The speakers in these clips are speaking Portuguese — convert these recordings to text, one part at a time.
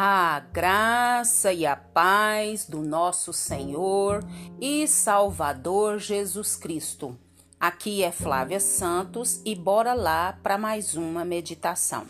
A graça e a paz do nosso Senhor e Salvador Jesus Cristo. Aqui é Flávia Santos e bora lá para mais uma meditação.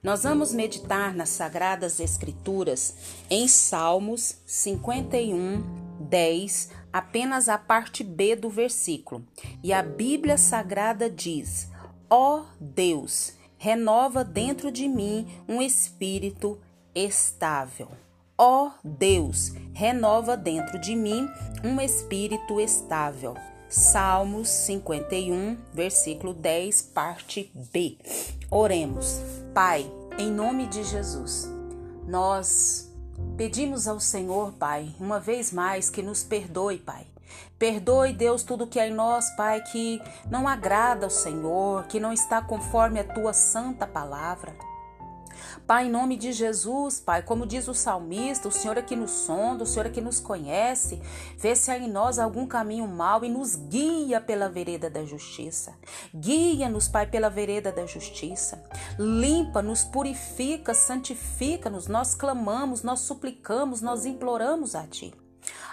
Nós vamos meditar nas Sagradas Escrituras em Salmos 51, 10, apenas a parte B do versículo. E a Bíblia Sagrada diz: Ó oh Deus, renova dentro de mim um espírito estável. Ó oh Deus, renova dentro de mim um espírito estável. Salmos 51, versículo 10, parte B. Oremos. Pai, em nome de Jesus, nós pedimos ao Senhor, Pai, uma vez mais que nos perdoe, Pai. Perdoe, Deus, tudo que é em nós, Pai, que não agrada ao Senhor, que não está conforme a tua santa palavra. Pai, em nome de Jesus, Pai, como diz o salmista, o Senhor aqui nos sonda, o Senhor aqui nos conhece, vê se há em nós algum caminho mau e nos guia pela vereda da justiça. Guia-nos, Pai, pela vereda da justiça. Limpa-nos, purifica, santifica-nos. Nós clamamos, nós suplicamos, nós imploramos a Ti.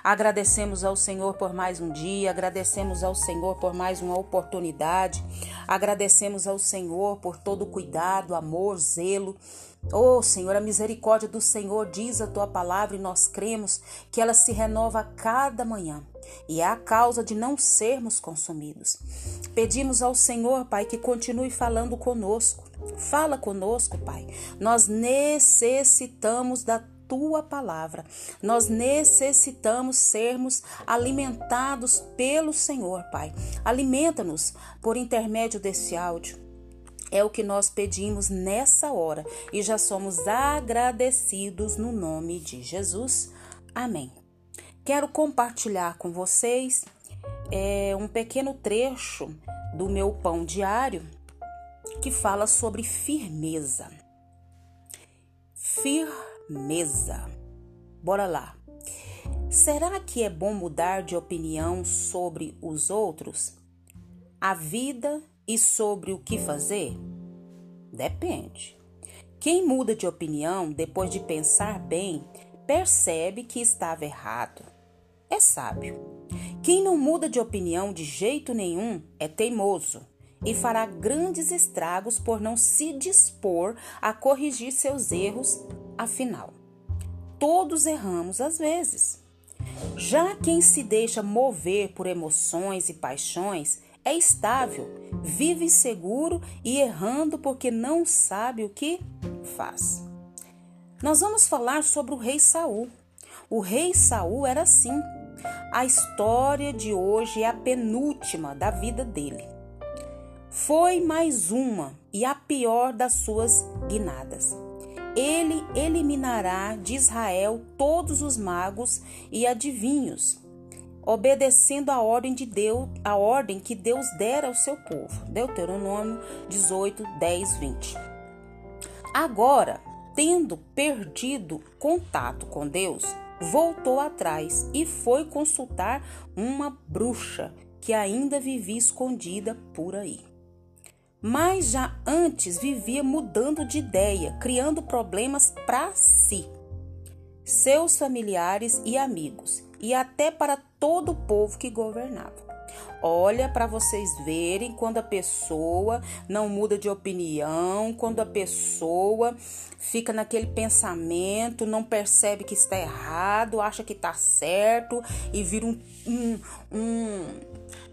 Agradecemos ao Senhor por mais um dia, agradecemos ao Senhor por mais uma oportunidade, agradecemos ao Senhor por todo o cuidado, amor, zelo. Oh Senhor, a misericórdia do Senhor diz a tua palavra e nós cremos que ela se renova a cada manhã e é a causa de não sermos consumidos. Pedimos ao Senhor, Pai, que continue falando conosco. Fala conosco, Pai. Nós necessitamos da tua palavra. Nós necessitamos sermos alimentados pelo Senhor, Pai. Alimenta-nos por intermédio desse áudio. É o que nós pedimos nessa hora e já somos agradecidos no nome de Jesus. Amém. Quero compartilhar com vocês é, um pequeno trecho do meu pão diário que fala sobre firmeza. Firmeza. Bora lá. Será que é bom mudar de opinião sobre os outros, a vida e sobre o que fazer? Depende. Quem muda de opinião depois de pensar bem, percebe que estava errado. É sábio. Quem não muda de opinião de jeito nenhum é teimoso e fará grandes estragos por não se dispor a corrigir seus erros Afinal, todos erramos às vezes. Já quem se deixa mover por emoções e paixões é estável, vive seguro e errando porque não sabe o que faz. Nós vamos falar sobre o rei Saul. O rei Saul era assim. A história de hoje é a penúltima da vida dele. Foi mais uma e a pior das suas guinadas ele eliminará de Israel todos os magos e adivinhos, obedecendo a ordem de Deus, a ordem que Deus dera ao seu povo. Deuteronômio 18, 10, 20. Agora, tendo perdido contato com Deus, voltou atrás e foi consultar uma bruxa que ainda vivia escondida por aí mas já antes vivia mudando de ideia, criando problemas para si, seus familiares e amigos, e até para todo o povo que governava. Olha para vocês verem quando a pessoa não muda de opinião, quando a pessoa fica naquele pensamento, não percebe que está errado, acha que está certo e vira um, um, um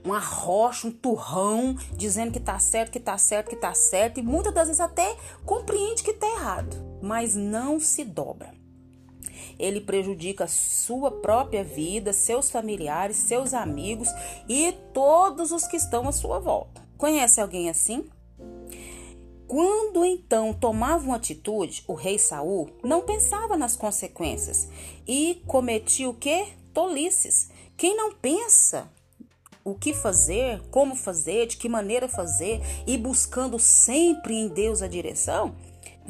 uma rocha, um turrão, dizendo que tá certo, que tá certo, que tá certo, e muitas das vezes até compreende que tá errado, mas não se dobra. Ele prejudica sua própria vida, seus familiares, seus amigos e todos os que estão à sua volta. Conhece alguém assim? Quando então tomava uma atitude, o rei Saul não pensava nas consequências e cometia o que? Tolices. Quem não pensa o que fazer, como fazer, de que maneira fazer e buscando sempre em Deus a direção,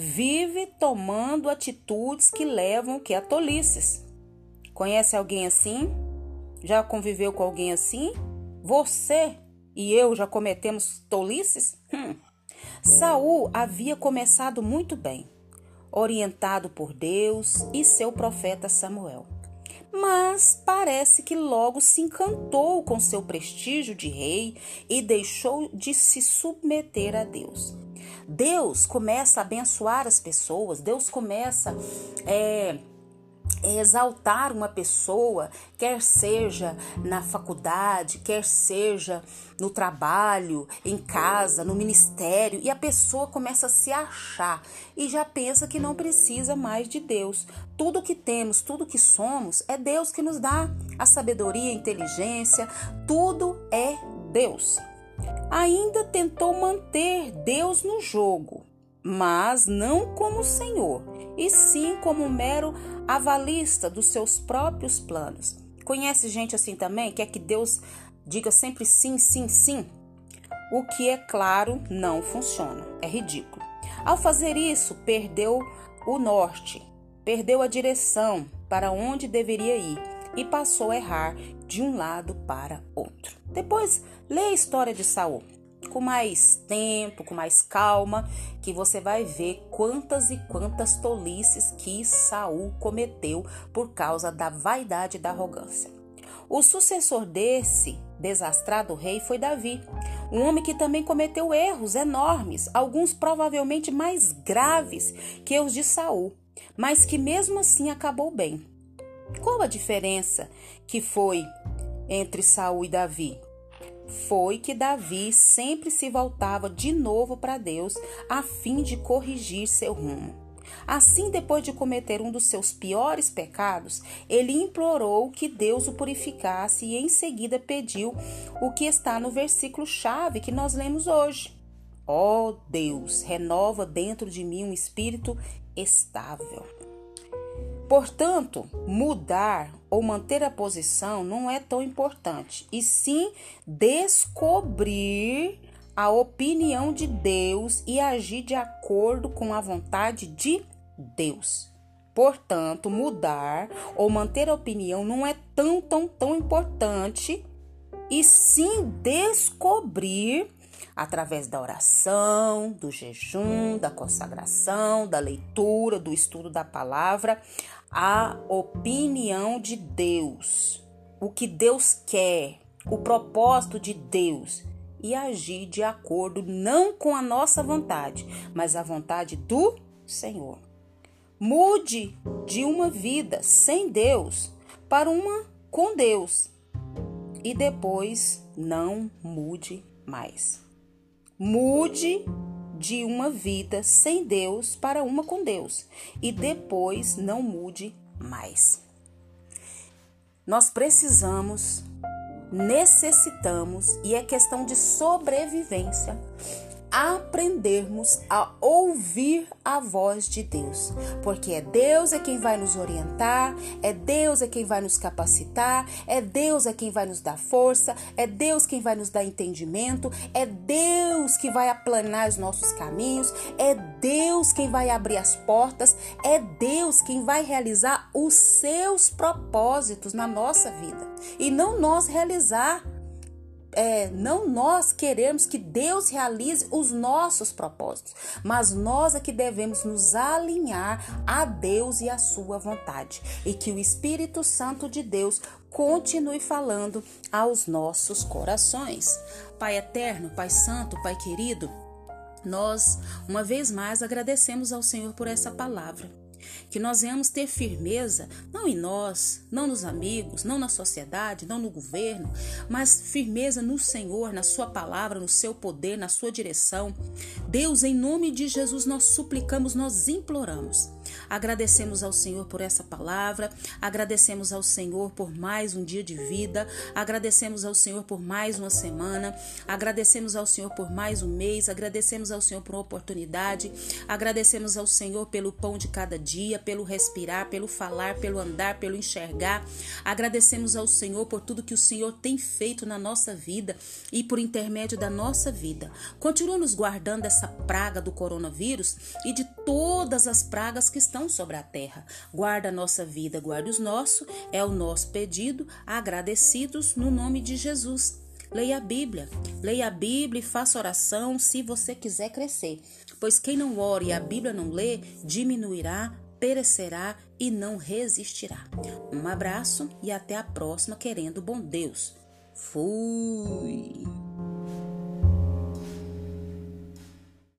vive tomando atitudes que levam que a tolices. Conhece alguém assim? Já conviveu com alguém assim? Você e eu já cometemos tolices? Hum. Saul havia começado muito bem. orientado por Deus e seu profeta Samuel. Mas parece que logo se encantou com seu prestígio de rei e deixou de se submeter a Deus. Deus começa a abençoar as pessoas, Deus começa é, exaltar uma pessoa, quer seja na faculdade, quer seja no trabalho, em casa, no ministério, e a pessoa começa a se achar e já pensa que não precisa mais de Deus. Tudo que temos, tudo que somos, é Deus que nos dá a sabedoria, a inteligência, tudo é Deus. Ainda tentou manter Deus no jogo, mas não como Senhor, e sim como mero avalista dos seus próprios planos. Conhece gente assim também? Quer que Deus diga sempre sim, sim, sim? O que é claro não funciona, é ridículo. Ao fazer isso, perdeu o norte, perdeu a direção para onde deveria ir e passou a errar de um lado para outro. Depois, lê a história de Saul com mais tempo, com mais calma, que você vai ver quantas e quantas tolices que Saul cometeu por causa da vaidade e da arrogância. O sucessor desse desastrado rei foi Davi, um homem que também cometeu erros enormes, alguns provavelmente mais graves que os de Saul, mas que mesmo assim acabou bem. Qual a diferença que foi entre Saul e Davi? foi que Davi sempre se voltava de novo para Deus a fim de corrigir seu rumo. Assim, depois de cometer um dos seus piores pecados, ele implorou que Deus o purificasse e em seguida pediu o que está no versículo chave que nós lemos hoje. Ó oh Deus, renova dentro de mim um espírito estável. Portanto, mudar ou manter a posição não é tão importante, e sim descobrir a opinião de Deus e agir de acordo com a vontade de Deus. Portanto, mudar ou manter a opinião não é tão, tão, tão importante, e sim descobrir através da oração, do jejum, da consagração, da leitura, do estudo da palavra, a opinião de Deus, o que Deus quer, o propósito de Deus e agir de acordo não com a nossa vontade, mas a vontade do Senhor. Mude de uma vida sem Deus para uma com Deus e depois não mude mais. Mude de uma vida sem Deus para uma com Deus e depois não mude mais. Nós precisamos, necessitamos e é questão de sobrevivência aprendermos a ouvir a voz de Deus, porque é Deus é quem vai nos orientar, é Deus é quem vai nos capacitar, é Deus é quem vai nos dar força, é Deus quem vai nos dar entendimento, é Deus que vai aplanar os nossos caminhos, é Deus quem vai abrir as portas, é Deus quem vai realizar os seus propósitos na nossa vida. E não nós realizar é, não nós queremos que Deus realize os nossos propósitos, mas nós é que devemos nos alinhar a Deus e a sua vontade, e que o Espírito Santo de Deus continue falando aos nossos corações. Pai eterno, Pai santo, Pai querido, nós uma vez mais agradecemos ao Senhor por essa palavra que nós venhamos ter firmeza, não em nós, não nos amigos, não na sociedade, não no governo, mas firmeza no Senhor, na Sua palavra, no seu poder, na Sua direção. Deus, em nome de Jesus, nós suplicamos, nós imploramos. Agradecemos ao Senhor por essa palavra, agradecemos ao Senhor por mais um dia de vida, agradecemos ao Senhor por mais uma semana, agradecemos ao Senhor por mais um mês, agradecemos ao Senhor por uma oportunidade, agradecemos ao Senhor pelo pão de cada dia, pelo respirar, pelo falar, pelo andar, pelo enxergar. Agradecemos ao Senhor por tudo que o Senhor tem feito na nossa vida e por intermédio da nossa vida. Continua nos guardando dessa praga do coronavírus e de todas as pragas que estão sobre a terra. Guarda a nossa vida, guarda os nossos, é o nosso pedido, agradecidos no nome de Jesus. Leia a Bíblia. Leia a Bíblia e faça oração se você quiser crescer. Pois quem não ora e a Bíblia não lê, diminuirá, perecerá e não resistirá. Um abraço e até a próxima, querendo bom Deus. Fui!